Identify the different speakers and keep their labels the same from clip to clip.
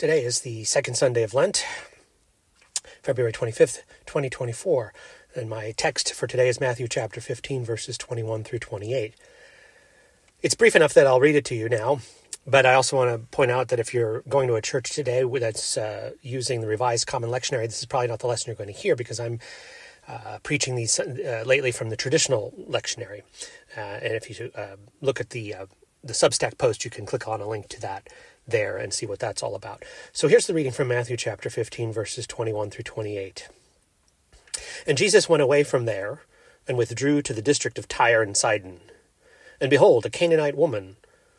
Speaker 1: Today is the second Sunday of Lent, February 25th, 2024, and my text for today is Matthew chapter 15, verses 21 through 28. It's brief enough that I'll read it to you now, but I also want to point out that if you're going to a church today that's uh, using the Revised Common Lectionary, this is probably not the lesson you're going to hear because I'm uh, preaching these uh, lately from the traditional lectionary. Uh, and if you uh, look at the uh, the Substack post, you can click on a link to that there and see what that's all about. So here's the reading from Matthew chapter 15, verses 21 through 28. And Jesus went away from there and withdrew to the district of Tyre and Sidon. And behold, a Canaanite woman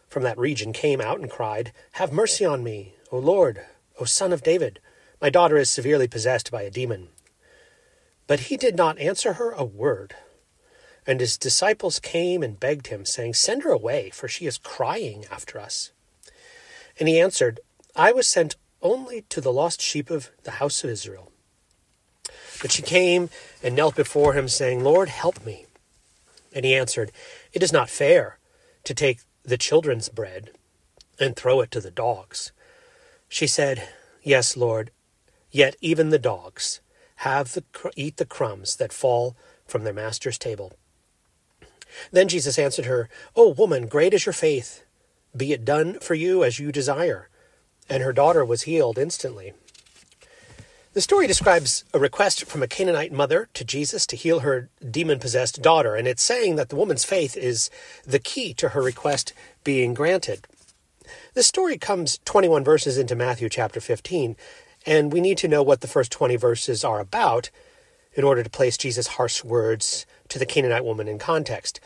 Speaker 1: from that region came out and cried, Have mercy on me, O Lord, O Son of David. My daughter is severely possessed by a demon. But he did not answer her a word. And his disciples came and begged him, saying, Send her away, for she is crying after us. And he answered, I was sent only to the lost sheep of the house of Israel. But she came and knelt before him, saying, Lord, help me. And he answered, It is not fair to take the children's bread and throw it to the dogs. She said, Yes, Lord, yet even the dogs have the, eat the crumbs that fall from their master's table. Then Jesus answered her, O woman, great is your faith. Be it done for you as you desire. And her daughter was healed instantly. The story describes a request from a Canaanite mother to Jesus to heal her demon possessed daughter, and it's saying that the woman's faith is the key to her request being granted. This story comes 21 verses into Matthew chapter 15, and we need to know what the first 20 verses are about in order to place Jesus' harsh words to the Canaanite woman in context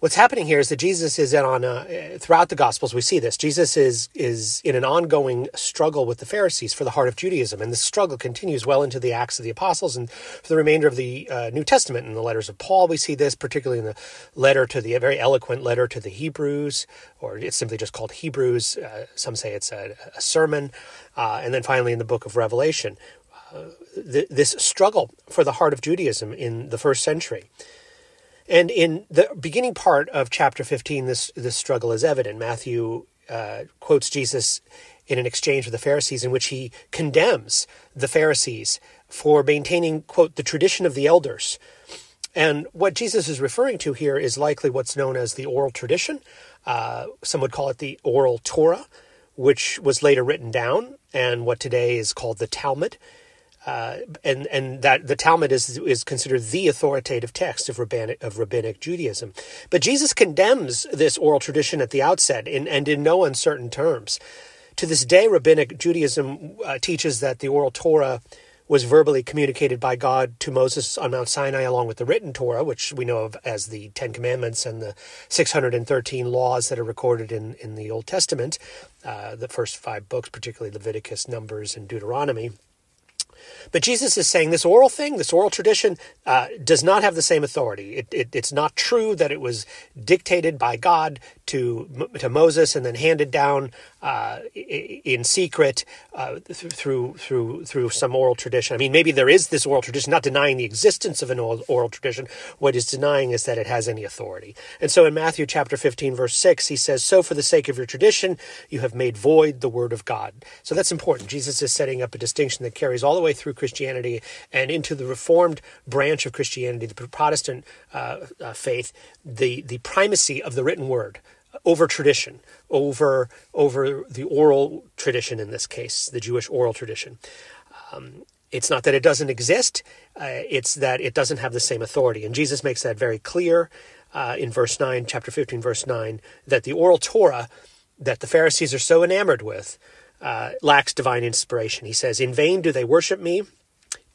Speaker 1: what's happening here is that Jesus is in on a, throughout the Gospels. We see this. Jesus is is in an ongoing struggle with the Pharisees for the heart of Judaism, and this struggle continues well into the Acts of the Apostles and for the remainder of the uh, New Testament. In the letters of Paul, we see this, particularly in the letter to the very eloquent letter to the Hebrews, or it's simply just called Hebrews. Uh, some say it's a, a sermon, uh, and then finally in the book of Revelation. Uh, th- this struggle for the heart of Judaism in the first century. And in the beginning part of chapter 15, this, this struggle is evident. Matthew uh, quotes Jesus in an exchange with the Pharisees in which he condemns the Pharisees for maintaining, quote, the tradition of the elders. And what Jesus is referring to here is likely what's known as the oral tradition. Uh, some would call it the oral Torah, which was later written down, and what today is called the Talmud. Uh, and and that the Talmud is is considered the authoritative text of rabbinic of rabbinic Judaism. But Jesus condemns this oral tradition at the outset, in, and in no uncertain terms. To this day, rabbinic Judaism uh, teaches that the oral Torah was verbally communicated by God to Moses on Mount Sinai, along with the written Torah, which we know of as the Ten Commandments and the 613 laws that are recorded in, in the Old Testament, uh, the first five books, particularly Leviticus, Numbers, and Deuteronomy. But Jesus is saying this oral thing, this oral tradition, uh, does not have the same authority. It, it, it's not true that it was dictated by God to to Moses and then handed down uh, in secret uh, through through through some oral tradition. I mean, maybe there is this oral tradition, not denying the existence of an oral oral tradition. What is denying is that it has any authority. And so, in Matthew chapter fifteen, verse six, he says, "So for the sake of your tradition, you have made void the word of God." So that's important. Jesus is setting up a distinction that carries all the way through Christianity and into the Reformed branch of Christianity, the Protestant uh, uh, faith, the the primacy of the written word over tradition, over over the oral tradition in this case, the Jewish oral tradition. Um, it's not that it doesn't exist; uh, it's that it doesn't have the same authority. And Jesus makes that very clear uh, in verse nine, chapter fifteen, verse nine, that the oral Torah that the Pharisees are so enamored with uh, lacks divine inspiration. He says, "In vain do they worship me."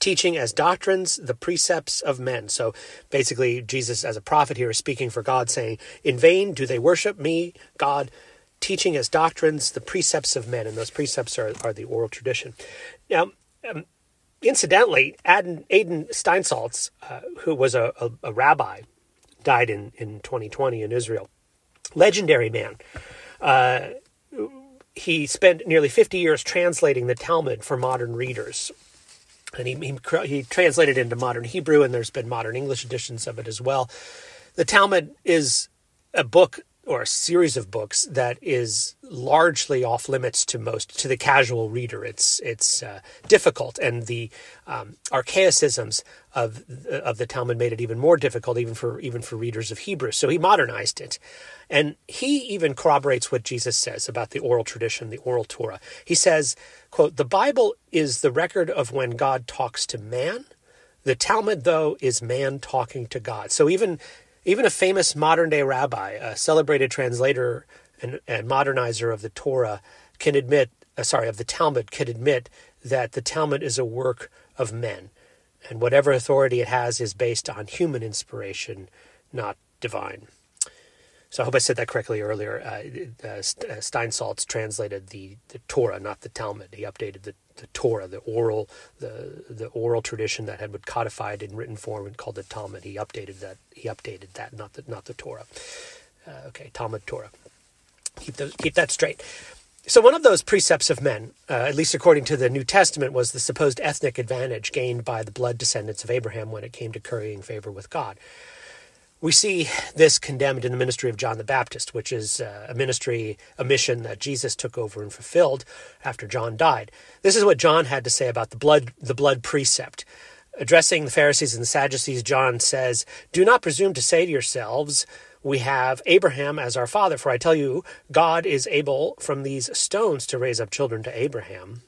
Speaker 1: Teaching as doctrines the precepts of men. So basically, Jesus, as a prophet here, is speaking for God, saying, In vain do they worship me, God, teaching as doctrines the precepts of men. And those precepts are, are the oral tradition. Now, um, incidentally, Adin, Adin Steinsaltz, uh, who was a, a, a, rabbi, died in, in 2020 in Israel. Legendary man. Uh, he spent nearly 50 years translating the Talmud for modern readers and he, he, he translated into modern Hebrew, and there's been modern English editions of it as well. The Talmud is a book or a series of books that is largely off limits to most to the casual reader. It's it's uh, difficult, and the um, archaicisms of of the Talmud made it even more difficult, even for even for readers of Hebrew. So he modernized it, and he even corroborates what Jesus says about the oral tradition, the oral Torah. He says, "quote The Bible is the record of when God talks to man." The Talmud, though, is man talking to God. So even even a famous modern day rabbi, a celebrated translator and, and modernizer of the Torah, can admit, uh, sorry, of the Talmud, can admit that the Talmud is a work of men. And whatever authority it has is based on human inspiration, not divine. So I hope I said that correctly earlier. Uh, uh, uh, Steinsaltz translated the, the Torah, not the Talmud. He updated the, the Torah, the oral the the oral tradition that had been codified in written form and called the Talmud. He updated that. He updated that, not the not the Torah. Uh, okay, Talmud Torah. Keep those, keep that straight. So one of those precepts of men, uh, at least according to the New Testament, was the supposed ethnic advantage gained by the blood descendants of Abraham when it came to currying favor with God. We see this condemned in the ministry of John the Baptist, which is uh, a ministry, a mission that Jesus took over and fulfilled after John died. This is what John had to say about the blood, the blood precept. Addressing the Pharisees and the Sadducees, John says, Do not presume to say to yourselves, We have Abraham as our father, for I tell you, God is able from these stones to raise up children to Abraham.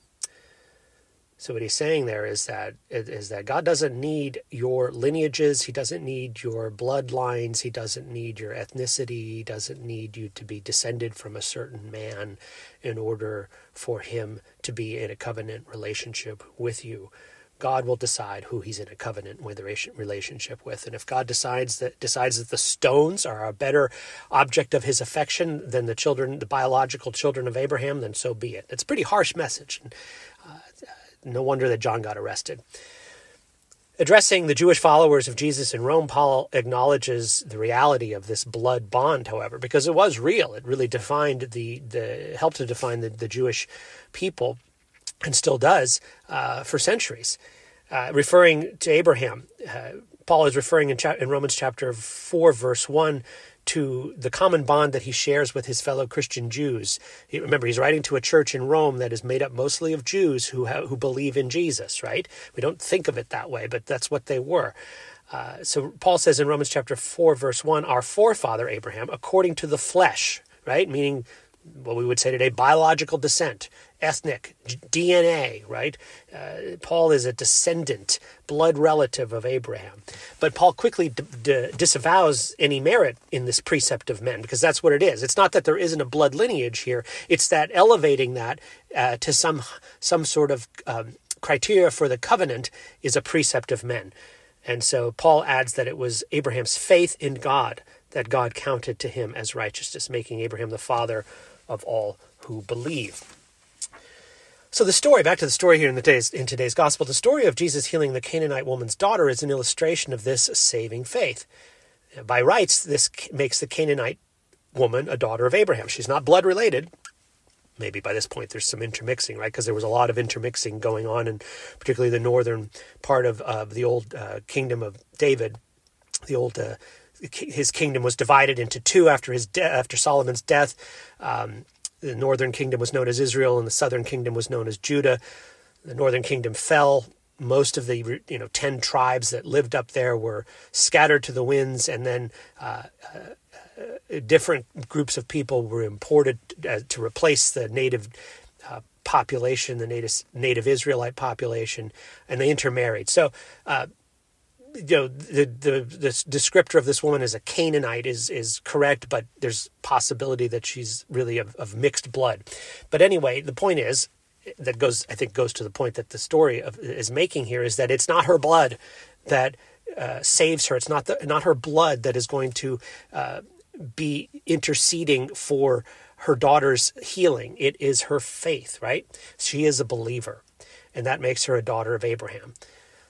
Speaker 1: So what he's saying there is that is that God doesn't need your lineages, he doesn't need your bloodlines, he doesn't need your ethnicity, he doesn't need you to be descended from a certain man in order for him to be in a covenant relationship with you. God will decide who he's in a covenant with relationship with. And if God decides that decides that the stones are a better object of his affection than the children, the biological children of Abraham, then so be it. It's a pretty harsh message. And, no wonder that John got arrested. Addressing the Jewish followers of Jesus in Rome, Paul acknowledges the reality of this blood bond, however, because it was real. It really defined the, the helped to define the, the Jewish people and still does uh, for centuries. Uh, referring to Abraham, uh, Paul is referring in, cha- in Romans chapter 4, verse 1 to the common bond that he shares with his fellow Christian Jews. He, remember, he's writing to a church in Rome that is made up mostly of Jews who who believe in Jesus. Right? We don't think of it that way, but that's what they were. Uh, so Paul says in Romans chapter four, verse one, our forefather Abraham, according to the flesh, right, meaning what we would say today, biological descent, ethnic, DNA, right? Uh, Paul is a descendant, blood relative of Abraham. But Paul quickly d- d- disavows any merit in this precept of men because that's what it is. It's not that there isn't a blood lineage here, it's that elevating that uh, to some, some sort of um, criteria for the covenant is a precept of men. And so Paul adds that it was Abraham's faith in God that God counted to him as righteousness, making Abraham the father of all who believe. So the story, back to the story here in, the days, in today's gospel, the story of Jesus healing the Canaanite woman's daughter is an illustration of this saving faith. By rights, this makes the Canaanite woman a daughter of Abraham. She's not blood related. Maybe by this point there's some intermixing, right? Because there was a lot of intermixing going on, in particularly the northern part of, of the old uh, kingdom of David, the old uh, his kingdom was divided into two after his de- after Solomon's death. Um, the northern kingdom was known as Israel, and the southern kingdom was known as Judah. The northern kingdom fell. Most of the you know ten tribes that lived up there were scattered to the winds, and then uh, uh, different groups of people were imported uh, to replace the native uh, population, the native native Israelite population, and they intermarried. So uh, you know the, the the descriptor of this woman as a Canaanite is is correct, but there's possibility that she's really of, of mixed blood. But anyway, the point is that goes I think goes to the point that the story of, is making here is that it's not her blood that uh, saves her. It's not the not her blood that is going to uh, be interceding for her daughter's healing. It is her faith, right? She is a believer, and that makes her a daughter of Abraham.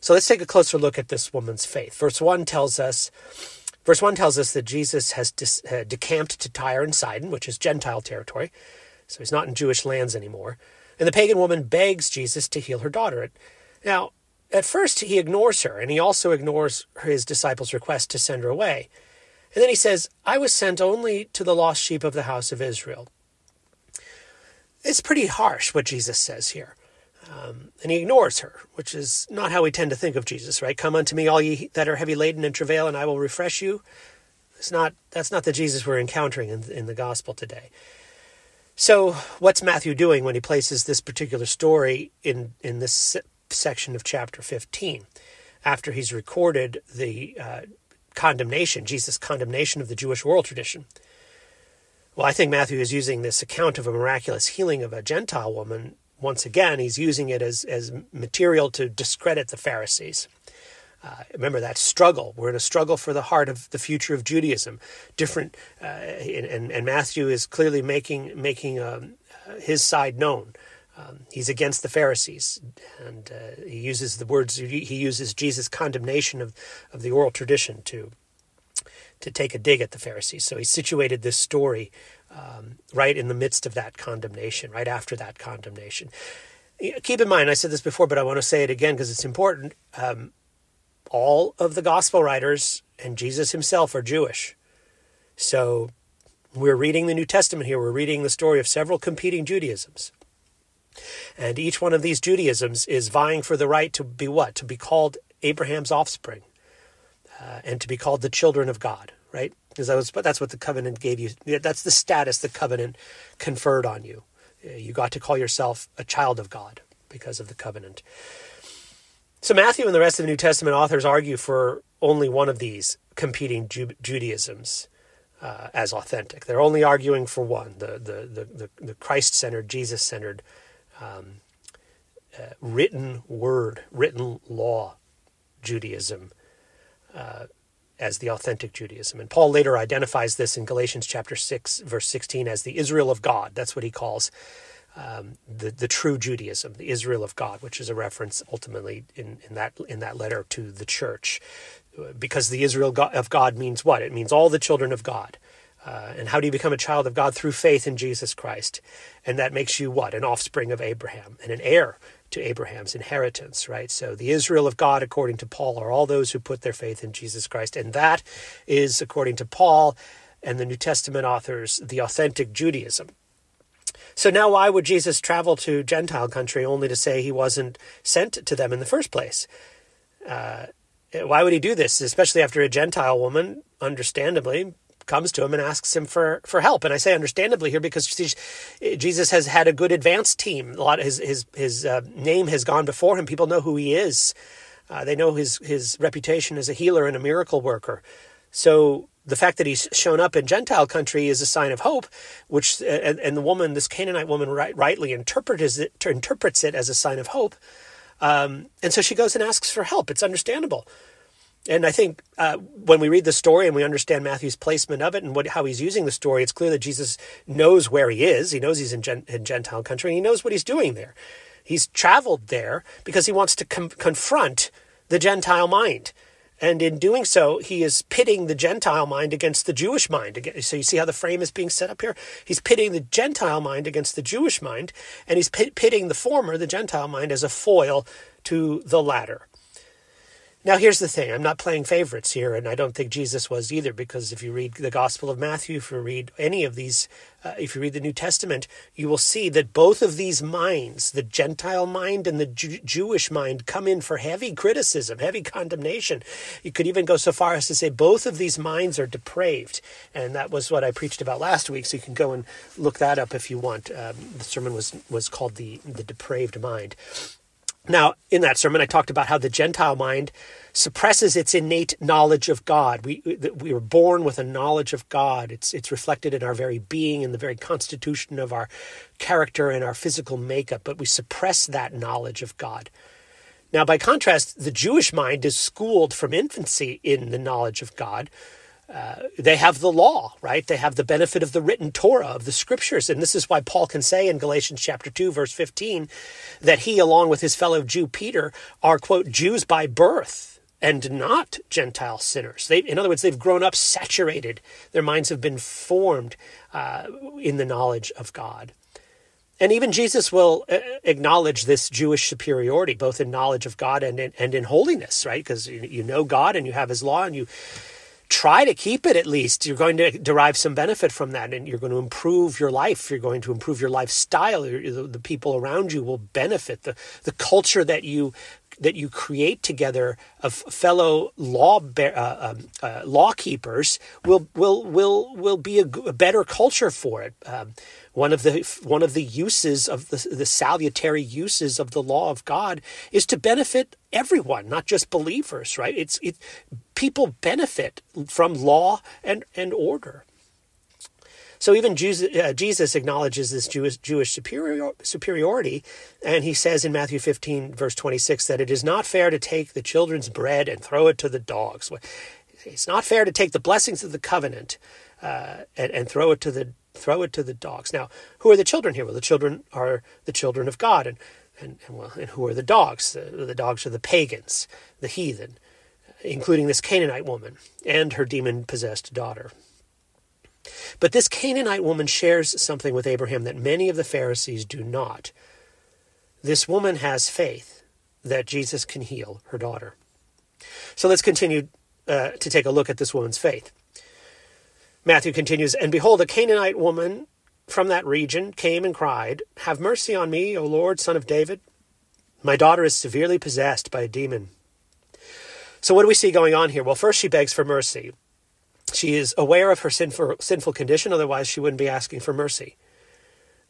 Speaker 1: So let's take a closer look at this woman's faith. Verse 1 tells us verse 1 tells us that Jesus has uh, decamped to Tyre and Sidon, which is Gentile territory. So he's not in Jewish lands anymore. And the pagan woman begs Jesus to heal her daughter. Now, at first he ignores her, and he also ignores his disciples' request to send her away. And then he says, I was sent only to the lost sheep of the house of Israel. It's pretty harsh what Jesus says here. Um, and he ignores her, which is not how we tend to think of Jesus, right? Come unto me, all ye that are heavy laden and travail, and I will refresh you. It's not that's not the Jesus we're encountering in, in the gospel today. So, what's Matthew doing when he places this particular story in in this section of chapter 15? After he's recorded the uh, condemnation, Jesus' condemnation of the Jewish oral tradition. Well, I think Matthew is using this account of a miraculous healing of a Gentile woman. Once again, he's using it as, as material to discredit the Pharisees. Uh, remember that struggle. We're in a struggle for the heart of the future of Judaism. Different, uh, and, and Matthew is clearly making making um, his side known. Um, he's against the Pharisees, and uh, he uses the words. He uses Jesus' condemnation of, of the oral tradition to to take a dig at the Pharisees. So he situated this story um, right in the midst of that condemnation, right after that condemnation. Keep in mind, I said this before, but I want to say it again because it's important. Um, all of the gospel writers and Jesus himself are Jewish. So we're reading the New Testament here. We're reading the story of several competing Judaisms. And each one of these Judaisms is vying for the right to be what? To be called Abraham's offspring uh, and to be called the children of God, right? Because that was, that's what the covenant gave you. That's the status the covenant conferred on you. You got to call yourself a child of God because of the covenant. So Matthew and the rest of the New Testament authors argue for only one of these competing Ju- Judaisms uh, as authentic. They're only arguing for one, the the the, the, the Christ-centered, Jesus-centered, um, uh, written word, written law Judaism uh, as the authentic Judaism. And Paul later identifies this in Galatians chapter 6, verse 16, as the Israel of God. That's what he calls um, the, the true Judaism, the Israel of God, which is a reference ultimately in, in, that, in that letter to the church. Because the Israel of God means what? It means all the children of God. Uh, and how do you become a child of God? Through faith in Jesus Christ. And that makes you what? An offspring of Abraham and an heir to Abraham's inheritance, right? So the Israel of God, according to Paul, are all those who put their faith in Jesus Christ. And that is, according to Paul and the New Testament authors, the authentic Judaism. So now, why would Jesus travel to Gentile country only to say he wasn't sent to them in the first place? Uh, why would he do this, especially after a Gentile woman, understandably, comes to him and asks him for, for help. And I say understandably here because Jesus has had a good advance team. A lot of his his his uh, name has gone before him. People know who he is. Uh, they know his his reputation as a healer and a miracle worker. So the fact that he's shown up in Gentile country is a sign of hope, which and, and the woman, this Canaanite woman, right, rightly interprets it interprets it as a sign of hope. Um, and so she goes and asks for help. It's understandable. And I think uh, when we read the story and we understand Matthew's placement of it and what, how he's using the story, it's clear that Jesus knows where he is. He knows he's in, Gen- in Gentile country. And he knows what he's doing there. He's traveled there because he wants to com- confront the Gentile mind. And in doing so, he is pitting the Gentile mind against the Jewish mind. So you see how the frame is being set up here? He's pitting the Gentile mind against the Jewish mind, and he's pitting the former, the Gentile mind, as a foil to the latter. Now, here's the thing I'm not playing favorites here, and I don't think Jesus was either, because if you read the Gospel of Matthew, if you read any of these, uh, if you read the New Testament, you will see that both of these minds, the Gentile mind and the Jew- Jewish mind, come in for heavy criticism, heavy condemnation. You could even go so far as to say both of these minds are depraved. And that was what I preached about last week, so you can go and look that up if you want. Um, the sermon was, was called the, the Depraved Mind. Now, in that sermon, I talked about how the Gentile mind suppresses its innate knowledge of God. We, we were born with a knowledge of God. It's, it's reflected in our very being, in the very constitution of our character and our physical makeup, but we suppress that knowledge of God. Now, by contrast, the Jewish mind is schooled from infancy in the knowledge of God. Uh, they have the law, right? They have the benefit of the written Torah, of the scriptures. And this is why Paul can say in Galatians chapter 2, verse 15, that he, along with his fellow Jew Peter, are, quote, Jews by birth and not Gentile sinners. They, in other words, they've grown up saturated. Their minds have been formed uh, in the knowledge of God. And even Jesus will uh, acknowledge this Jewish superiority, both in knowledge of God and in, and in holiness, right? Because you know God and you have His law, and you try to keep it at least. You're going to derive some benefit from that and you're going to improve your life. You're going to improve your lifestyle. The people around you will benefit. The, the culture that you that you create together of fellow law uh, um, uh, law keepers will will will will be a, a better culture for it. Um, one of the one of the uses of the the salutary uses of the law of God is to benefit everyone, not just believers. Right? It's it people benefit from law and and order. So even Jesus, uh, Jesus acknowledges this Jewish, Jewish superior, superiority, and he says in Matthew 15, verse 26, that it is not fair to take the children's bread and throw it to the dogs. It's not fair to take the blessings of the covenant uh, and, and throw it to the throw it to the dogs. Now, who are the children here? Well, the children are the children of God, and and, and well, and who are the dogs? The, the dogs are the pagans, the heathen, including this Canaanite woman and her demon possessed daughter. But this Canaanite woman shares something with Abraham that many of the Pharisees do not. This woman has faith that Jesus can heal her daughter. So let's continue uh, to take a look at this woman's faith. Matthew continues, And behold, a Canaanite woman from that region came and cried, Have mercy on me, O Lord, son of David. My daughter is severely possessed by a demon. So, what do we see going on here? Well, first, she begs for mercy. She is aware of her sinful, sinful condition, otherwise, she wouldn't be asking for mercy.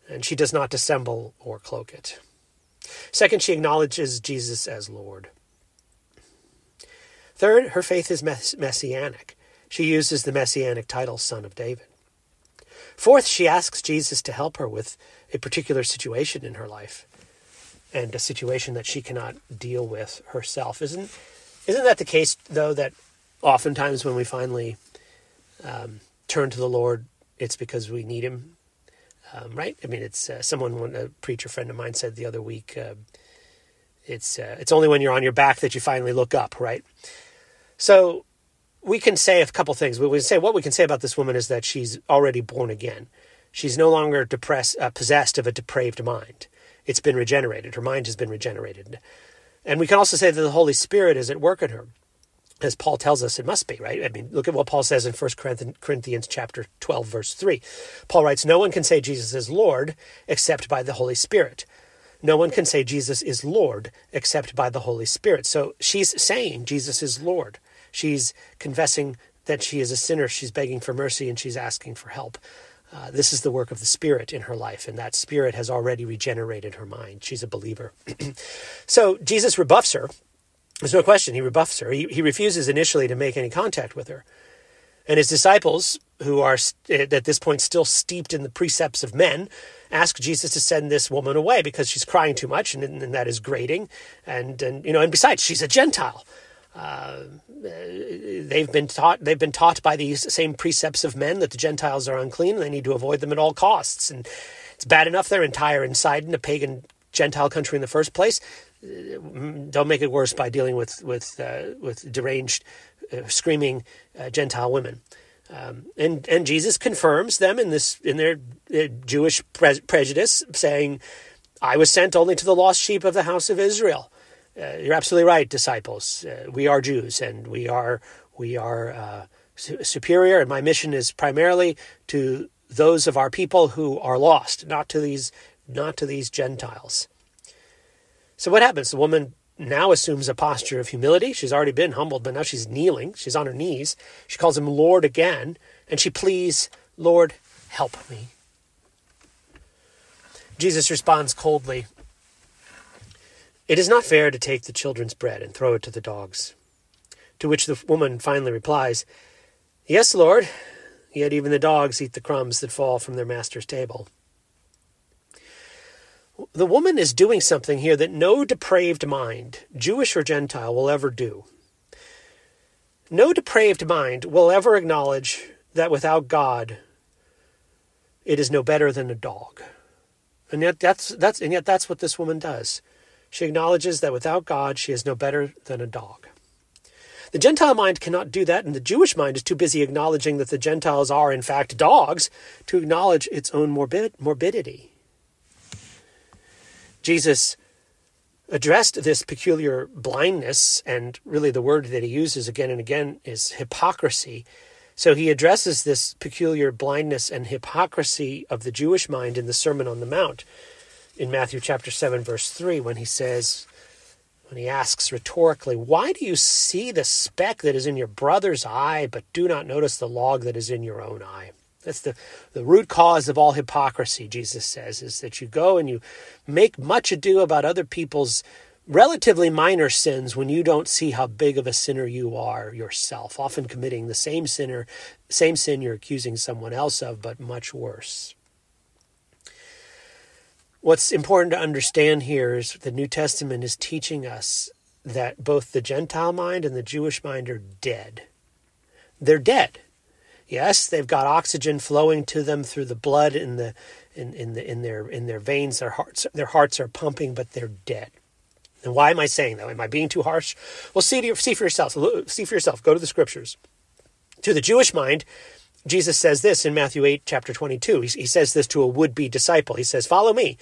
Speaker 1: And she does not dissemble or cloak it. Second, she acknowledges Jesus as Lord. Third, her faith is mess- messianic. She uses the messianic title, Son of David. Fourth, she asks Jesus to help her with a particular situation in her life and a situation that she cannot deal with herself. Isn't, isn't that the case, though, that oftentimes when we finally um, turn to the Lord, it's because we need Him, um, right? I mean, it's uh, someone, a preacher friend of mine said the other week, uh, it's uh, it's only when you're on your back that you finally look up, right? So we can say a couple things. We can say what we can say about this woman is that she's already born again. She's no longer depressed, uh, possessed of a depraved mind. It's been regenerated. Her mind has been regenerated. And we can also say that the Holy Spirit is at work in her as Paul tells us it must be, right? I mean, look at what Paul says in 1 Corinthians chapter 12 verse 3. Paul writes, "No one can say Jesus is Lord except by the Holy Spirit." No one can say Jesus is Lord except by the Holy Spirit. So she's saying Jesus is Lord. She's confessing that she is a sinner, she's begging for mercy and she's asking for help. Uh, this is the work of the Spirit in her life, and that Spirit has already regenerated her mind. She's a believer. so Jesus rebuffs her there's no question. He rebuffs her. He, he refuses initially to make any contact with her. And his disciples, who are at this point still steeped in the precepts of men, ask Jesus to send this woman away because she's crying too much, and, and that is grating. And, and you know, and besides, she's a Gentile. Uh, they've been taught they've been taught by these same precepts of men that the Gentiles are unclean and they need to avoid them at all costs. And it's bad enough their entire inside in a pagan Gentile country in the first place don't make it worse by dealing with with uh, with deranged, uh, screaming uh, Gentile women. Um, and and Jesus confirms them in this in their uh, Jewish pre- prejudice, saying, "I was sent only to the lost sheep of the house of Israel." Uh, you're absolutely right, disciples. Uh, we are Jews, and we are we are su- superior. And my mission is primarily to those of our people who are lost, not to these not to these Gentiles. So what happens? The woman now assumes a posture of humility. She's already been humbled, but now she's kneeling. She's on her knees. She calls him Lord again, and she pleads, Lord, help me. Jesus responds coldly It is not fair to take the children's bread and throw it to the dogs. To which the woman finally replies, Yes, Lord, yet even the dogs eat the crumbs that fall from their master's table the woman is doing something here that no depraved mind, Jewish or Gentile, will ever do. No depraved mind will ever acknowledge that without God, it is no better than a dog. And yet that's that's and yet that's what this woman does. She acknowledges that without God, she is no better than a dog. The Gentile mind cannot do that, and the Jewish mind is too busy acknowledging that the Gentiles are, in fact, dogs to acknowledge its own morbid, morbidity. Jesus addressed this peculiar blindness, and really the word that he uses again and again is hypocrisy. So he addresses this peculiar blindness and hypocrisy of the Jewish mind in the Sermon on the Mount in Matthew chapter 7, verse 3, when he says, when he asks rhetorically, Why do you see the speck that is in your brother's eye, but do not notice the log that is in your own eye? That's the, the root cause of all hypocrisy, Jesus says, is that you go and you make much ado about other people's relatively minor sins when you don't see how big of a sinner you are yourself, often committing the same sinner, same sin you're accusing someone else of, but much worse. What's important to understand here is the New Testament is teaching us that both the Gentile mind and the Jewish mind are dead. They're dead. Yes, they've got oxygen flowing to them through the blood in the in, in the in their in their veins. Their hearts their hearts are pumping, but they're dead. And why am I saying that? Am I being too harsh? Well, see to, see for yourself. See for yourself. Go to the scriptures. To the Jewish mind, Jesus says this in Matthew 8, chapter 22. He, he says this to a would be disciple. He says, Follow me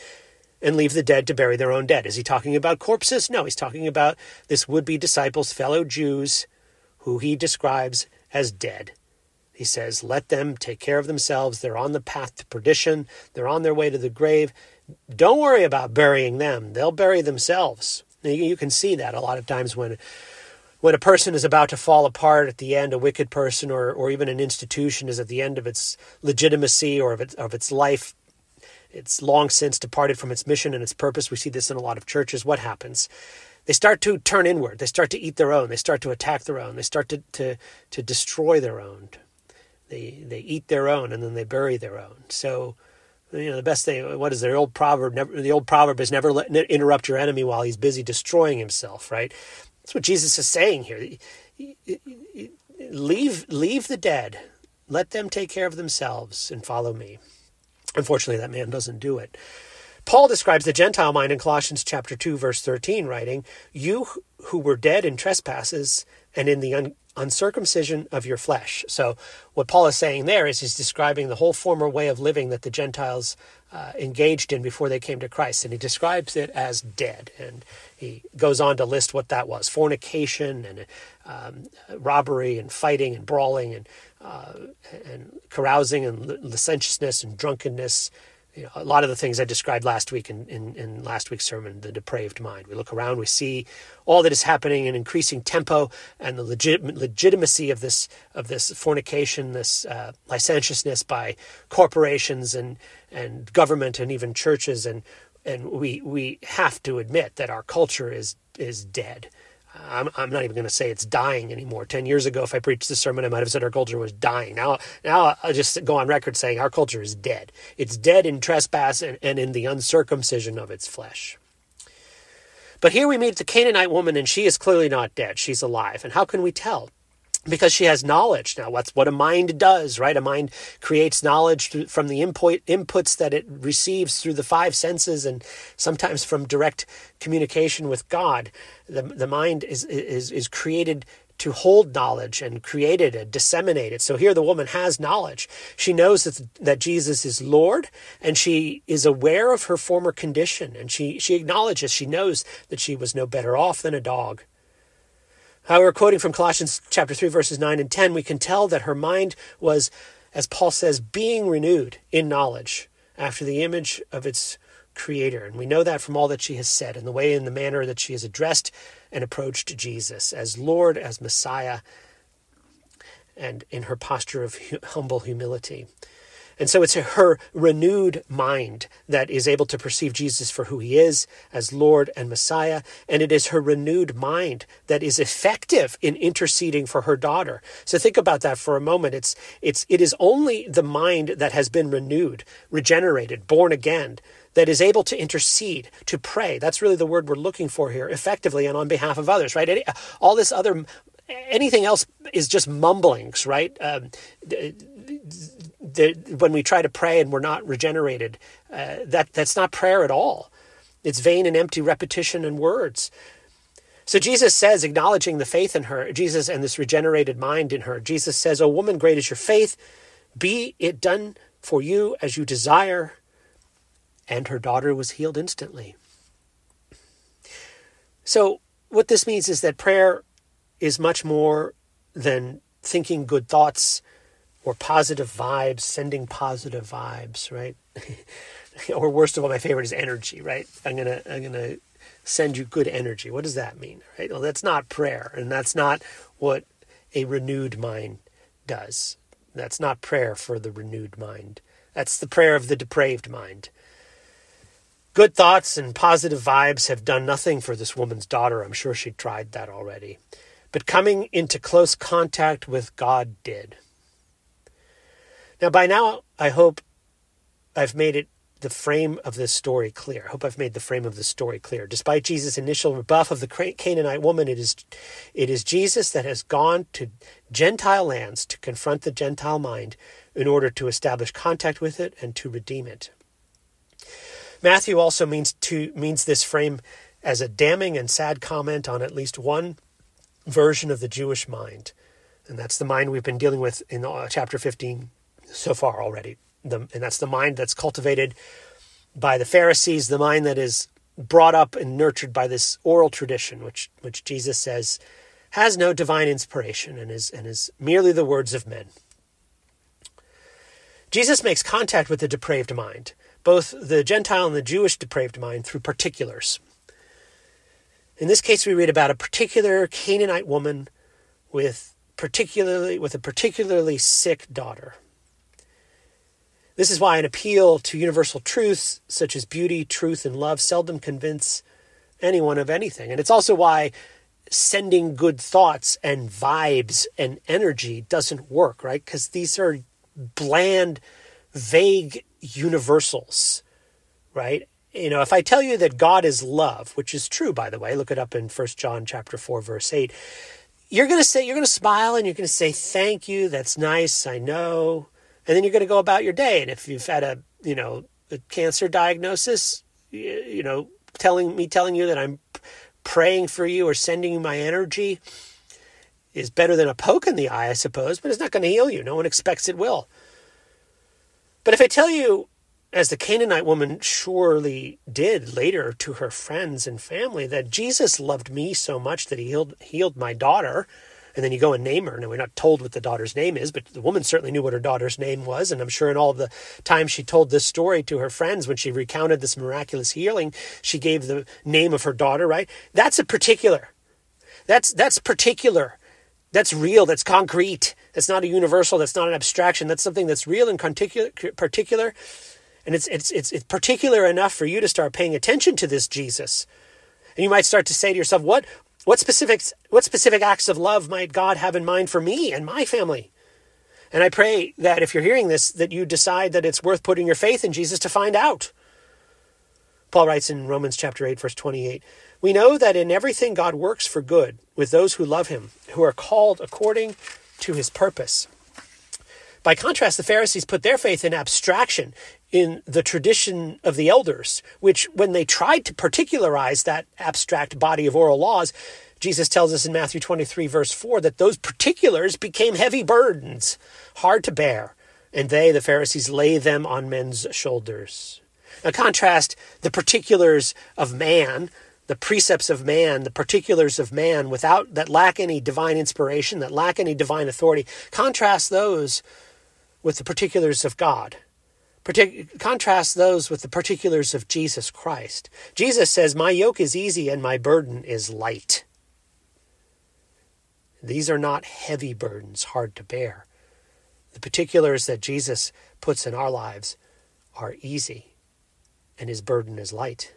Speaker 1: and leave the dead to bury their own dead. Is he talking about corpses? No, he's talking about this would be disciples, fellow Jews, who he describes as dead. He says, Let them take care of themselves. They're on the path to perdition, they're on their way to the grave. Don't worry about burying them, they'll bury themselves. You can see that a lot of times when. When a person is about to fall apart at the end, a wicked person or, or even an institution is at the end of its legitimacy or of its, of its life it's long since departed from its mission and its purpose. We see this in a lot of churches. What happens? They start to turn inward. They start to eat their own. They start to attack their own. They start to, to, to destroy their own. They they eat their own and then they bury their own. So, you know, the best thing. What is the old proverb? Never, the old proverb is never let, interrupt your enemy while he's busy destroying himself. Right. That's what Jesus is saying here. Leave leave the dead. Let them take care of themselves and follow me. Unfortunately, that man doesn't do it. Paul describes the Gentile mind in Colossians chapter 2 verse 13 writing, "You who were dead in trespasses and in the un- uncircumcision of your flesh. So, what Paul is saying there is he's describing the whole former way of living that the Gentiles uh, engaged in before they came to Christ. And he describes it as dead. And he goes on to list what that was fornication and um, robbery and fighting and brawling and, uh, and carousing and licentiousness and drunkenness you know, a lot of the things I described last week in, in, in, last week's sermon, the depraved mind. We look around, we see all that is happening in increasing tempo and the legit, legitimacy of this of this fornication, this uh, licentiousness by corporations and and government and even churches, and and we we have to admit that our culture is is dead. I'm, I'm not even going to say it's dying anymore. Ten years ago, if I preached this sermon, I might have said our culture was dying. Now, now I'll just go on record saying our culture is dead. It's dead in trespass and, and in the uncircumcision of its flesh. But here we meet the Canaanite woman, and she is clearly not dead. She's alive. And how can we tell? Because she has knowledge now what's what a mind does right a mind creates knowledge from the input inputs that it receives through the five senses and sometimes from direct communication with god the, the mind is is is created to hold knowledge and create it and disseminate it. So here the woman has knowledge. She knows that, that Jesus is Lord and she is aware of her former condition and she, she acknowledges, she knows that she was no better off than a dog. However, quoting from Colossians chapter 3, verses 9 and 10, we can tell that her mind was, as Paul says, being renewed in knowledge after the image of its creator. And we know that from all that she has said and the way and the manner that she has addressed and approached Jesus as Lord, as Messiah, and in her posture of humble humility. And so it's her renewed mind that is able to perceive Jesus for who he is as Lord and Messiah. And it is her renewed mind that is effective in interceding for her daughter. So think about that for a moment. It's, it's, it is only the mind that has been renewed, regenerated, born again, that is able to intercede, to pray. That's really the word we're looking for here, effectively and on behalf of others, right? All this other, anything else is just mumblings, right? Um, when we try to pray and we're not regenerated, uh, that that's not prayer at all. It's vain and empty repetition and words. So Jesus says, acknowledging the faith in her, Jesus and this regenerated mind in her, Jesus says, "O woman, great is your faith; be it done for you as you desire." And her daughter was healed instantly. So, what this means is that prayer is much more than thinking good thoughts or positive vibes, sending positive vibes, right? or worst of all, my favorite is energy, right? I'm gonna I'm gonna send you good energy. What does that mean? Right? Well, that's not prayer, and that's not what a renewed mind does. That's not prayer for the renewed mind. That's the prayer of the depraved mind. Good thoughts and positive vibes have done nothing for this woman's daughter. I'm sure she tried that already. But coming into close contact with God did. Now, by now, I hope I've made it the frame of this story clear. I hope I've made the frame of the story clear. Despite Jesus' initial rebuff of the Canaanite woman, it is, it is Jesus that has gone to Gentile lands to confront the Gentile mind in order to establish contact with it and to redeem it. Matthew also means to means this frame as a damning and sad comment on at least one version of the Jewish mind, and that's the mind we've been dealing with in uh, chapter 15 so far already the, and that's the mind that's cultivated by the Pharisees, the mind that is brought up and nurtured by this oral tradition, which which Jesus says has no divine inspiration and is and is merely the words of men. Jesus makes contact with the depraved mind, both the Gentile and the Jewish depraved mind, through particulars. In this case, we read about a particular Canaanite woman with particularly with a particularly sick daughter. This is why an appeal to universal truths such as beauty, truth, and love seldom convince anyone of anything. And it's also why sending good thoughts and vibes and energy doesn't work, right? Because these are bland, vague universals, right? You know, if I tell you that God is love, which is true, by the way, look it up in First John chapter 4, verse 8, you're going to say, you're going to smile and you're going to say, thank you, that's nice, I know and then you're going to go about your day. And if you've had a you know a cancer diagnosis, you know, telling me telling you that I'm praying for you or sending you my energy is better than a poke in the eye, I suppose, but it's not going to heal you. No one expects it will. But if I tell you, as the Canaanite woman surely did later to her friends and family, that Jesus loved me so much that he healed, healed my daughter, and then you go and name her. and we're not told what the daughter's name is, but the woman certainly knew what her daughter's name was. And I'm sure in all the times she told this story to her friends when she recounted this miraculous healing, she gave the name of her daughter, right? That's a particular. That's that's particular. That's real. That's concrete. That's not a universal. That's not an abstraction. That's something that's real and particular. particular. And it's, it's, it's, it's particular enough for you to start paying attention to this Jesus. And you might start to say to yourself, what, what specific, what specific acts of love might God have in mind for me and my family? And I pray that if you're hearing this, that you decide that it's worth putting your faith in Jesus to find out. Paul writes in Romans chapter 8, verse 28 We know that in everything God works for good with those who love him, who are called according to his purpose. By contrast, the Pharisees put their faith in abstraction, in the tradition of the elders, which, when they tried to particularize that abstract body of oral laws, Jesus tells us in Matthew 23, verse 4, that those particulars became heavy burdens, hard to bear, and they, the Pharisees, lay them on men's shoulders. Now, contrast the particulars of man the precepts of man, the particulars of man, without that lack any divine inspiration, that lack any divine authority. Contrast those with the particulars of God. Partic- contrast those with the particulars of Jesus Christ. Jesus says, My yoke is easy and my burden is light. These are not heavy burdens, hard to bear. The particulars that Jesus puts in our lives are easy, and his burden is light.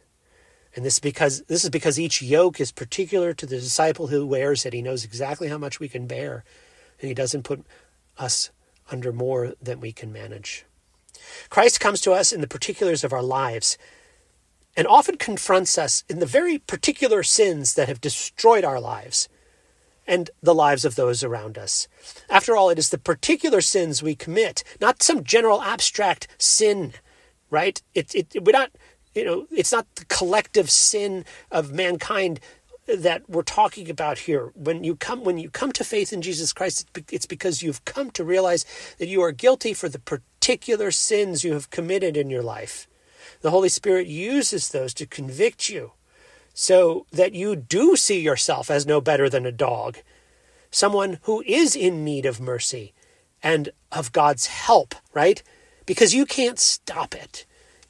Speaker 1: And this because this is because each yoke is particular to the disciple who wears it. He knows exactly how much we can bear, and he doesn't put us under more than we can manage. Christ comes to us in the particulars of our lives and often confronts us in the very particular sins that have destroyed our lives and the lives of those around us. After all, it is the particular sins we commit, not some general abstract sin, right? It, it, we're not, you know, it's not the collective sin of mankind that we're talking about here. When you come when you come to faith in Jesus Christ, it's because you've come to realize that you are guilty for the particular sins you have committed in your life. The Holy Spirit uses those to convict you so that you do see yourself as no better than a dog, someone who is in need of mercy and of God's help, right? Because you can't stop it.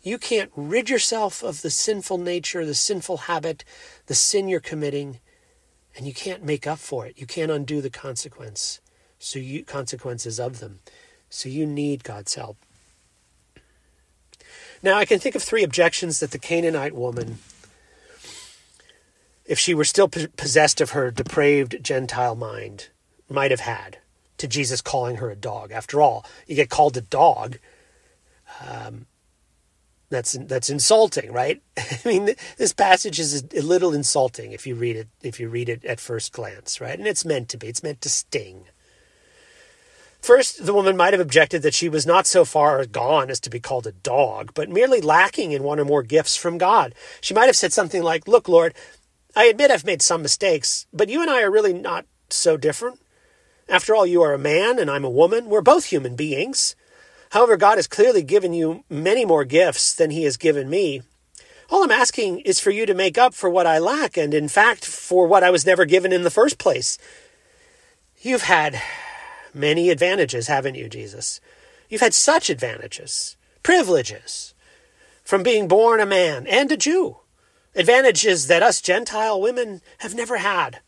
Speaker 1: You can't rid yourself of the sinful nature, the sinful habit, the sin you're committing, and you can't make up for it. You can't undo the consequence. So you consequences of them. So you need God's help. Now I can think of three objections that the Canaanite woman if she were still possessed of her depraved Gentile mind, might have had to Jesus calling her a dog. After all, you get called a dog. Um, that's that's insulting, right? I mean, this passage is a little insulting if you read it if you read it at first glance, right? And it's meant to be. It's meant to sting. First, the woman might have objected that she was not so far gone as to be called a dog, but merely lacking in one or more gifts from God. She might have said something like, Look, Lord, I admit I've made some mistakes, but you and I are really not so different. After all, you are a man and I'm a woman. We're both human beings. However, God has clearly given you many more gifts than He has given me. All I'm asking is for you to make up for what I lack, and in fact, for what I was never given in the first place. You've had many advantages, haven't you, Jesus? You've had such advantages, privileges, from being born a man and a Jew advantages that us Gentile women have never had.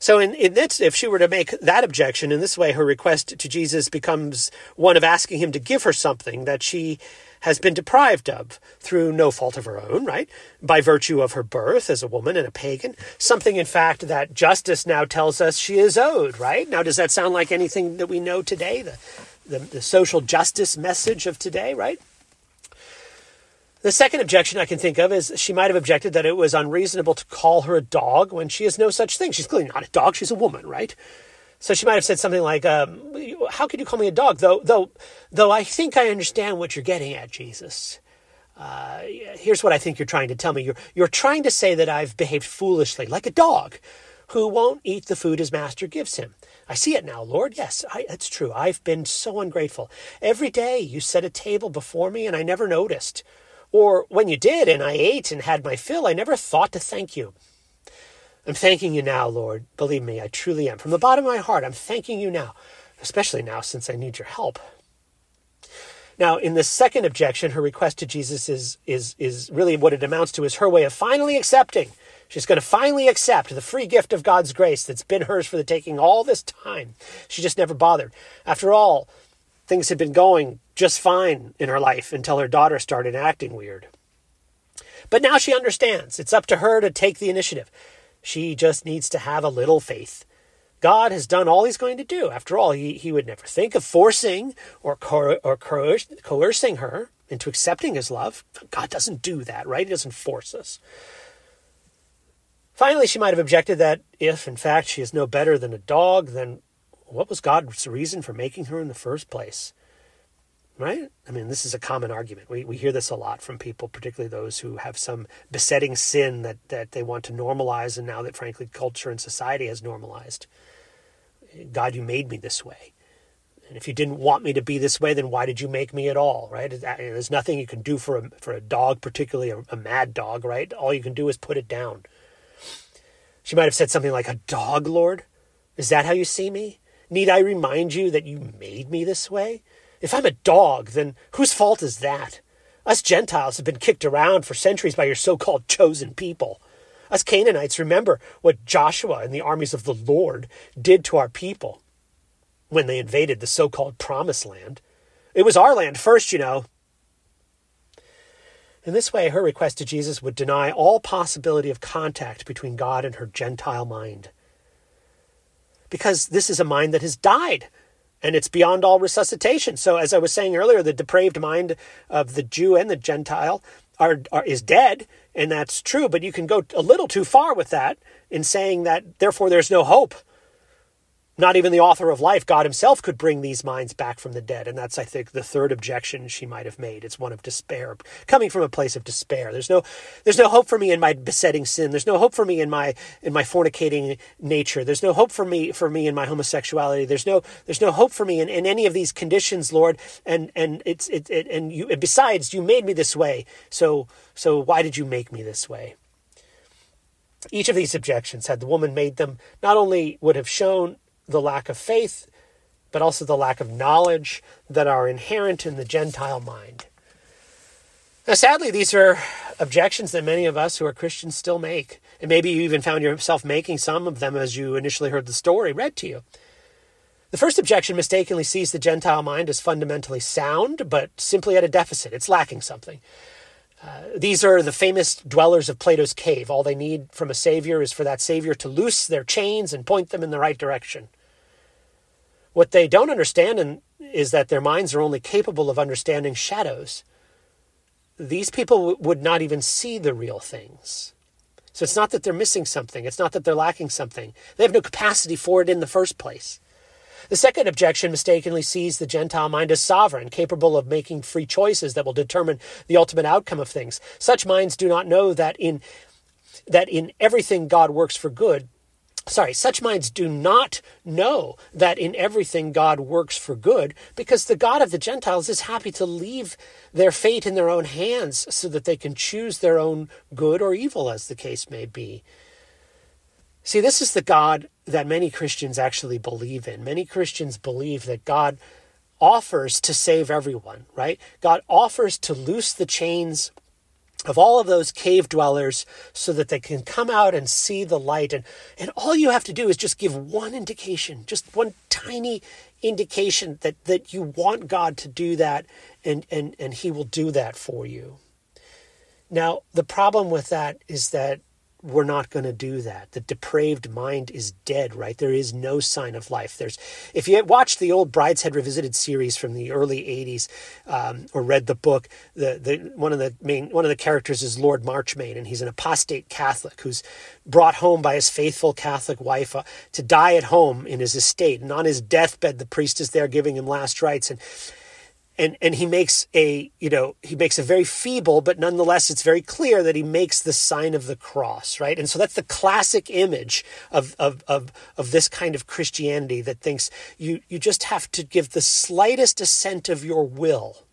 Speaker 1: So, in, in this, if she were to make that objection in this way, her request to Jesus becomes one of asking him to give her something that she has been deprived of through no fault of her own, right? By virtue of her birth as a woman and a pagan. Something, in fact, that justice now tells us she is owed, right? Now, does that sound like anything that we know today? The, the, the social justice message of today, right? The second objection I can think of is she might have objected that it was unreasonable to call her a dog when she is no such thing. She's clearly not a dog, she's a woman, right? So she might have said something like, um, "How could you call me a dog?" Though, though, though, I think I understand what you're getting at, Jesus. Uh, here's what I think you're trying to tell me. You're you're trying to say that I've behaved foolishly, like a dog, who won't eat the food his master gives him. I see it now, Lord. Yes, I, that's true. I've been so ungrateful. Every day you set a table before me, and I never noticed. Or when you did and I ate and had my fill, I never thought to thank you. I'm thanking you now, Lord. Believe me, I truly am. From the bottom of my heart, I'm thanking you now, especially now since I need your help. Now, in the second objection, her request to Jesus is, is, is really what it amounts to is her way of finally accepting. She's going to finally accept the free gift of God's grace that's been hers for the taking all this time. She just never bothered. After all, things had been going just fine in her life until her daughter started acting weird. But now she understands. It's up to her to take the initiative. She just needs to have a little faith. God has done all he's going to do. After all, he, he would never think of forcing or, coer- or coercing her into accepting his love. God doesn't do that, right? He doesn't force us. Finally, she might have objected that if, in fact, she is no better than a dog, then what was God's reason for making her in the first place? Right? I mean, this is a common argument. We, we hear this a lot from people, particularly those who have some besetting sin that, that they want to normalize, and now that, frankly, culture and society has normalized. God, you made me this way. And if you didn't want me to be this way, then why did you make me at all, right? There's nothing you can do for a, for a dog, particularly a, a mad dog, right? All you can do is put it down. She might have said something like, A dog, Lord? Is that how you see me? Need I remind you that you made me this way? If I'm a dog, then whose fault is that? Us Gentiles have been kicked around for centuries by your so called chosen people. Us Canaanites remember what Joshua and the armies of the Lord did to our people when they invaded the so called Promised Land. It was our land first, you know. In this way, her request to Jesus would deny all possibility of contact between God and her Gentile mind because this is a mind that has died and it's beyond all resuscitation. So, as I was saying earlier, the depraved mind of the Jew and the Gentile are, are, is dead, and that's true. But you can go a little too far with that in saying that, therefore, there's no hope. Not even the author of life, God Himself, could bring these minds back from the dead. And that's, I think, the third objection she might have made. It's one of despair, coming from a place of despair. There's no, there's no hope for me in my besetting sin. There's no hope for me in my in my fornicating nature. There's no hope for me for me in my homosexuality. There's no there's no hope for me in, in any of these conditions, Lord. And and it's it, it and you. besides, you made me this way. So so why did you make me this way? Each of these objections, had the woman made them, not only would have shown the lack of faith, but also the lack of knowledge that are inherent in the Gentile mind. Now, sadly, these are objections that many of us who are Christians still make. And maybe you even found yourself making some of them as you initially heard the story read to you. The first objection mistakenly sees the Gentile mind as fundamentally sound, but simply at a deficit. It's lacking something. Uh, these are the famous dwellers of Plato's cave. All they need from a savior is for that savior to loose their chains and point them in the right direction. What they don't understand is that their minds are only capable of understanding shadows. These people would not even see the real things. So it's not that they're missing something, it's not that they're lacking something. They have no capacity for it in the first place. The second objection mistakenly sees the Gentile mind as sovereign, capable of making free choices that will determine the ultimate outcome of things. Such minds do not know that in that in everything God works for good. Sorry, such minds do not know that in everything God works for good because the God of the Gentiles is happy to leave their fate in their own hands so that they can choose their own good or evil, as the case may be. See, this is the God that many Christians actually believe in. Many Christians believe that God offers to save everyone, right? God offers to loose the chains of all of those cave dwellers so that they can come out and see the light. And, and all you have to do is just give one indication, just one tiny indication that, that you want God to do that, and, and, and He will do that for you. Now, the problem with that is that we're not going to do that. The depraved mind is dead, right? There is no sign of life. There's, if you watched the old Brideshead Revisited series from the early '80s, um, or read the book, the the one of the main one of the characters is Lord Marchmain, and he's an apostate Catholic who's brought home by his faithful Catholic wife uh, to die at home in his estate, and on his deathbed, the priest is there giving him last rites, and and and he makes a you know he makes a very feeble but nonetheless it's very clear that he makes the sign of the cross right? And so that's the classic image of of of, of this kind of christianity that thinks you you just have to give the slightest assent of your will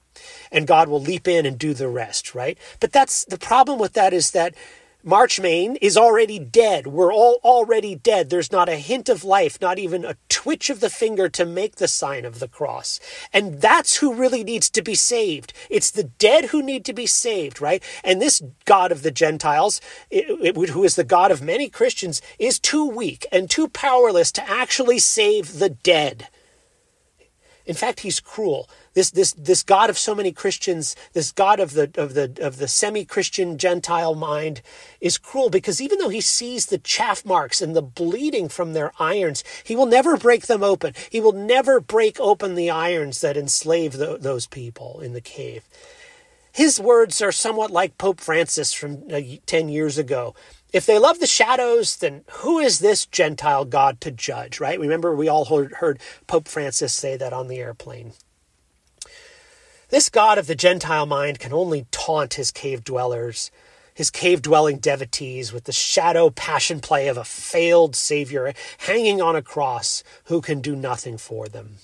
Speaker 1: and god will leap in and do the rest right? But that's the problem with that is that Marchmain is already dead. We're all already dead. There's not a hint of life, not even a twitch of the finger to make the sign of the cross. And that's who really needs to be saved. It's the dead who need to be saved, right? And this God of the Gentiles, who is the God of many Christians, is too weak and too powerless to actually save the dead. In fact, he's cruel. This this this God of so many Christians, this God of the of the of the semi-Christian Gentile mind is cruel because even though he sees the chaff marks and the bleeding from their irons, he will never break them open. He will never break open the irons that enslave the, those people in the cave. His words are somewhat like Pope Francis from uh, 10 years ago. If they love the shadows, then who is this Gentile God to judge, right? Remember, we all heard, heard Pope Francis say that on the airplane. This God of the Gentile mind can only taunt his cave dwellers, his cave dwelling devotees, with the shadow passion play of a failed Savior hanging on a cross who can do nothing for them.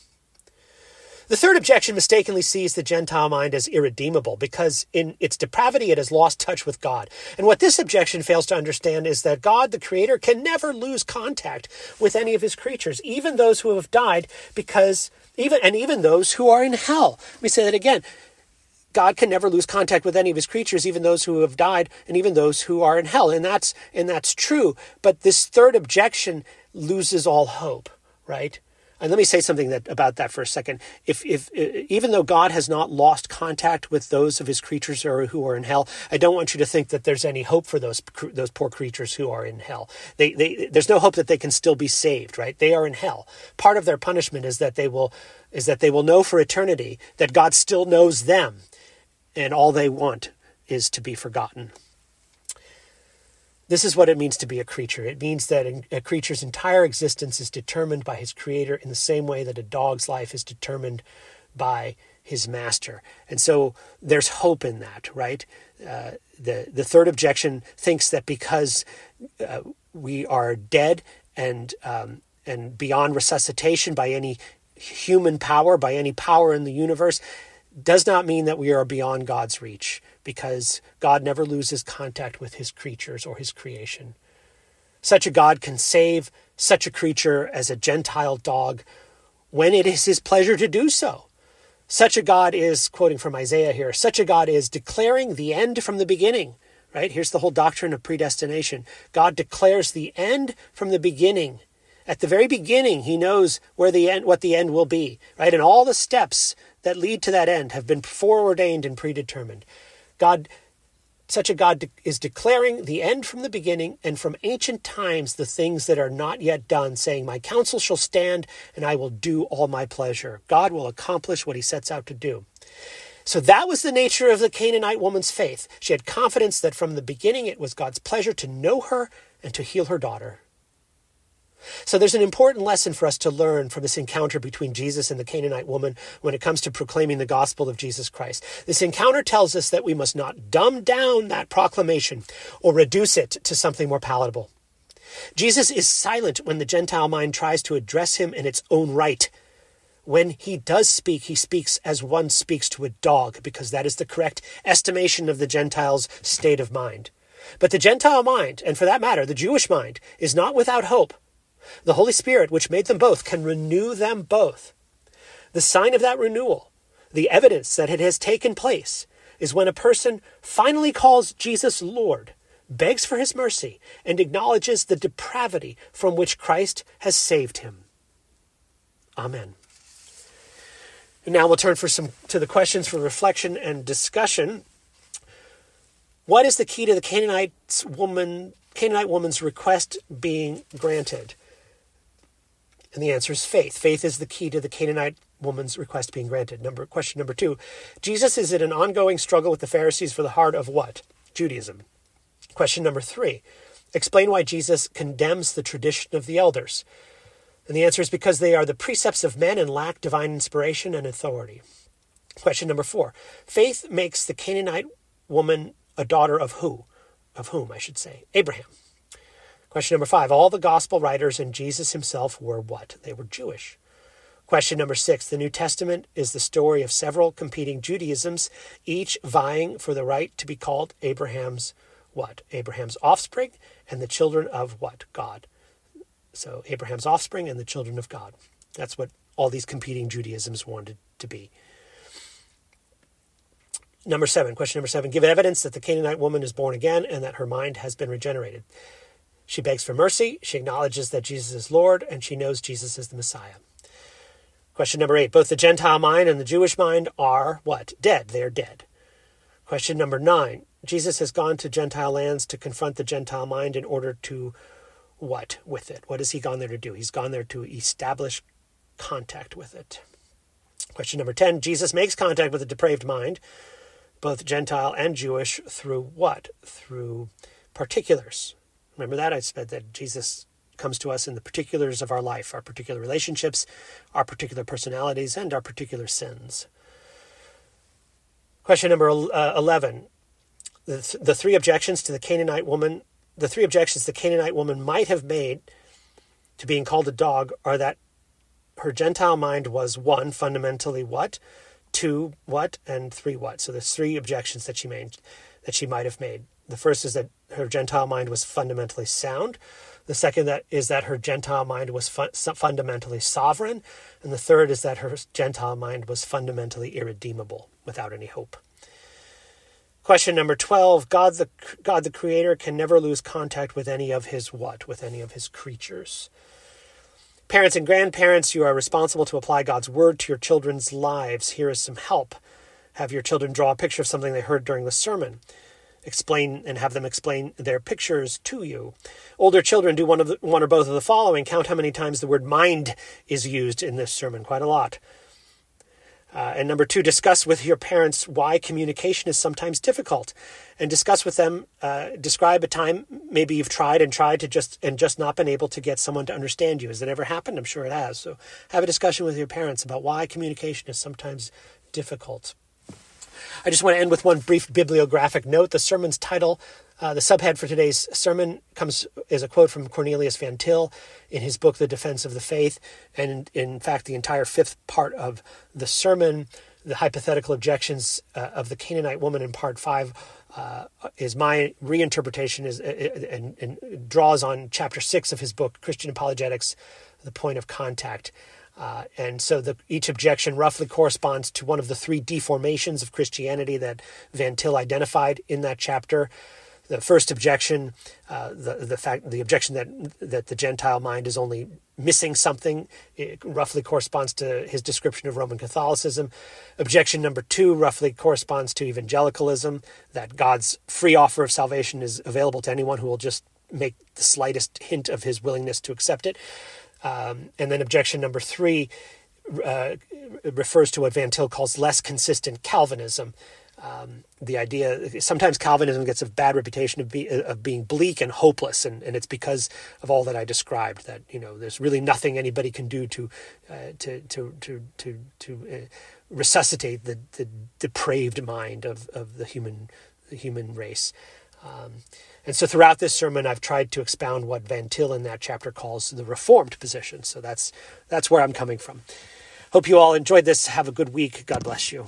Speaker 1: The third objection mistakenly sees the Gentile mind as irredeemable because in its depravity it has lost touch with God. And what this objection fails to understand is that God, the Creator, can never lose contact with any of his creatures, even those who have died, because even and even those who are in hell. Let me say that again. God can never lose contact with any of his creatures, even those who have died and even those who are in hell. And that's and that's true. But this third objection loses all hope, right? And let me say something that, about that for a second. If, if, uh, even though God has not lost contact with those of his creatures or who are in hell, I don't want you to think that there's any hope for those, those poor creatures who are in hell. They, they, there's no hope that they can still be saved, right? They are in hell. Part of their punishment is that they will, is that they will know for eternity that God still knows them and all they want is to be forgotten. This is what it means to be a creature. It means that a creature's entire existence is determined by his creator in the same way that a dog's life is determined by his master. And so there's hope in that, right? Uh, the, the third objection thinks that because uh, we are dead and, um, and beyond resuscitation by any human power, by any power in the universe, does not mean that we are beyond God's reach because God never loses contact with his creatures or his creation. Such a God can save such a creature as a Gentile dog when it is his pleasure to do so. Such a God is, quoting from Isaiah here, such a God is declaring the end from the beginning, right? Here's the whole doctrine of predestination. God declares the end from the beginning. At the very beginning, he knows where the end, what the end will be, right? And all the steps that lead to that end have been foreordained and predetermined. God such a God is declaring the end from the beginning and from ancient times the things that are not yet done, saying, My counsel shall stand and I will do all my pleasure. God will accomplish what he sets out to do. So that was the nature of the Canaanite woman's faith. She had confidence that from the beginning it was God's pleasure to know her and to heal her daughter. So there's an important lesson for us to learn from this encounter between Jesus and the Canaanite woman when it comes to proclaiming the gospel of Jesus Christ. This encounter tells us that we must not dumb down that proclamation or reduce it to something more palatable. Jesus is silent when the Gentile mind tries to address him in its own right. When he does speak, he speaks as one speaks to a dog, because that is the correct estimation of the Gentile's state of mind. But the Gentile mind, and for that matter, the Jewish mind, is not without hope. The Holy Spirit, which made them both, can renew them both. The sign of that renewal, the evidence that it has taken place, is when a person finally calls Jesus Lord, begs for his mercy, and acknowledges the depravity from which Christ has saved him. Amen. Now we'll turn for some to the questions for reflection and discussion. What is the key to the Canaanite woman Canaanite woman's request being granted? And the answer is faith. Faith is the key to the Canaanite woman's request being granted. Number question number two. Jesus is in an ongoing struggle with the Pharisees for the heart of what? Judaism. Question number three. Explain why Jesus condemns the tradition of the elders. And the answer is because they are the precepts of men and lack divine inspiration and authority. Question number four. Faith makes the Canaanite woman a daughter of who? Of whom, I should say? Abraham. Question number five All the gospel writers and Jesus himself were what? They were Jewish. Question number six The New Testament is the story of several competing Judaisms, each vying for the right to be called Abraham's what? Abraham's offspring and the children of what? God. So Abraham's offspring and the children of God. That's what all these competing Judaisms wanted to be. Number seven, question number seven give evidence that the Canaanite woman is born again and that her mind has been regenerated. She begs for mercy, she acknowledges that Jesus is Lord, and she knows Jesus is the Messiah. Question number eight both the Gentile mind and the Jewish mind are what? Dead. They are dead. Question number nine Jesus has gone to Gentile lands to confront the Gentile mind in order to what with it? What has he gone there to do? He's gone there to establish contact with it. Question number 10 Jesus makes contact with the depraved mind, both Gentile and Jewish, through what? Through particulars. Remember that? I said that Jesus comes to us in the particulars of our life, our particular relationships, our particular personalities, and our particular sins. Question number uh, 11. The, th- the three objections to the Canaanite woman, the three objections the Canaanite woman might have made to being called a dog are that her Gentile mind was one, fundamentally what, two, what, and three, what. So there's three objections that she made, that she might have made. The first is that her Gentile mind was fundamentally sound. The second that is that her Gentile mind was fundamentally sovereign, and the third is that her Gentile mind was fundamentally irredeemable, without any hope. Question number 12 God the, God the Creator can never lose contact with any of his what? With any of his creatures. Parents and grandparents, you are responsible to apply God's word to your children's lives. Here is some help. Have your children draw a picture of something they heard during the sermon explain and have them explain their pictures to you. Older children do one of the, one or both of the following. Count how many times the word mind is used in this sermon. Quite a lot. Uh, and number two, discuss with your parents why communication is sometimes difficult, and discuss with them. Uh, describe a time maybe you've tried and tried to just and just not been able to get someone to understand you. Has it ever happened? I'm sure it has. So have a discussion with your parents about why communication is sometimes difficult. I just want to end with one brief bibliographic note. The sermon's title, uh, the subhead for today's sermon, comes is a quote from Cornelius Van Til in his book, The Defense of the Faith. And in, fact, the entire fifth part of the sermon, the hypothetical objections uh, of the Canaanite woman in part five, uh, is my reinterpretation is and, and, draws on chapter six of his book Christian Apologetics, the point of contact. Uh, and so the, each objection roughly corresponds to one of the three deformations of Christianity that Van Til identified in that chapter the first objection, uh, the the fact the objection that that the Gentile mind is only missing something, roughly corresponds to his description of Roman Catholicism. Objection number two roughly corresponds to evangelicalism, that God's free offer of salvation is available to anyone who will just make the slightest hint of his willingness to accept it. Um, and then objection number three uh, refers to what Van Til calls less consistent Calvinism, um, the idea sometimes Calvinism gets a bad reputation of, be, of being bleak and hopeless, and, and it's because of all that I described. That you know, there's really nothing anybody can do to uh, to to to to, to uh, resuscitate the, the depraved mind of, of the human the human race. Um, and so throughout this sermon, I've tried to expound what Van Til in that chapter calls the Reformed position. So that's that's where I'm coming from. Hope you all enjoyed this. Have a good week. God bless you.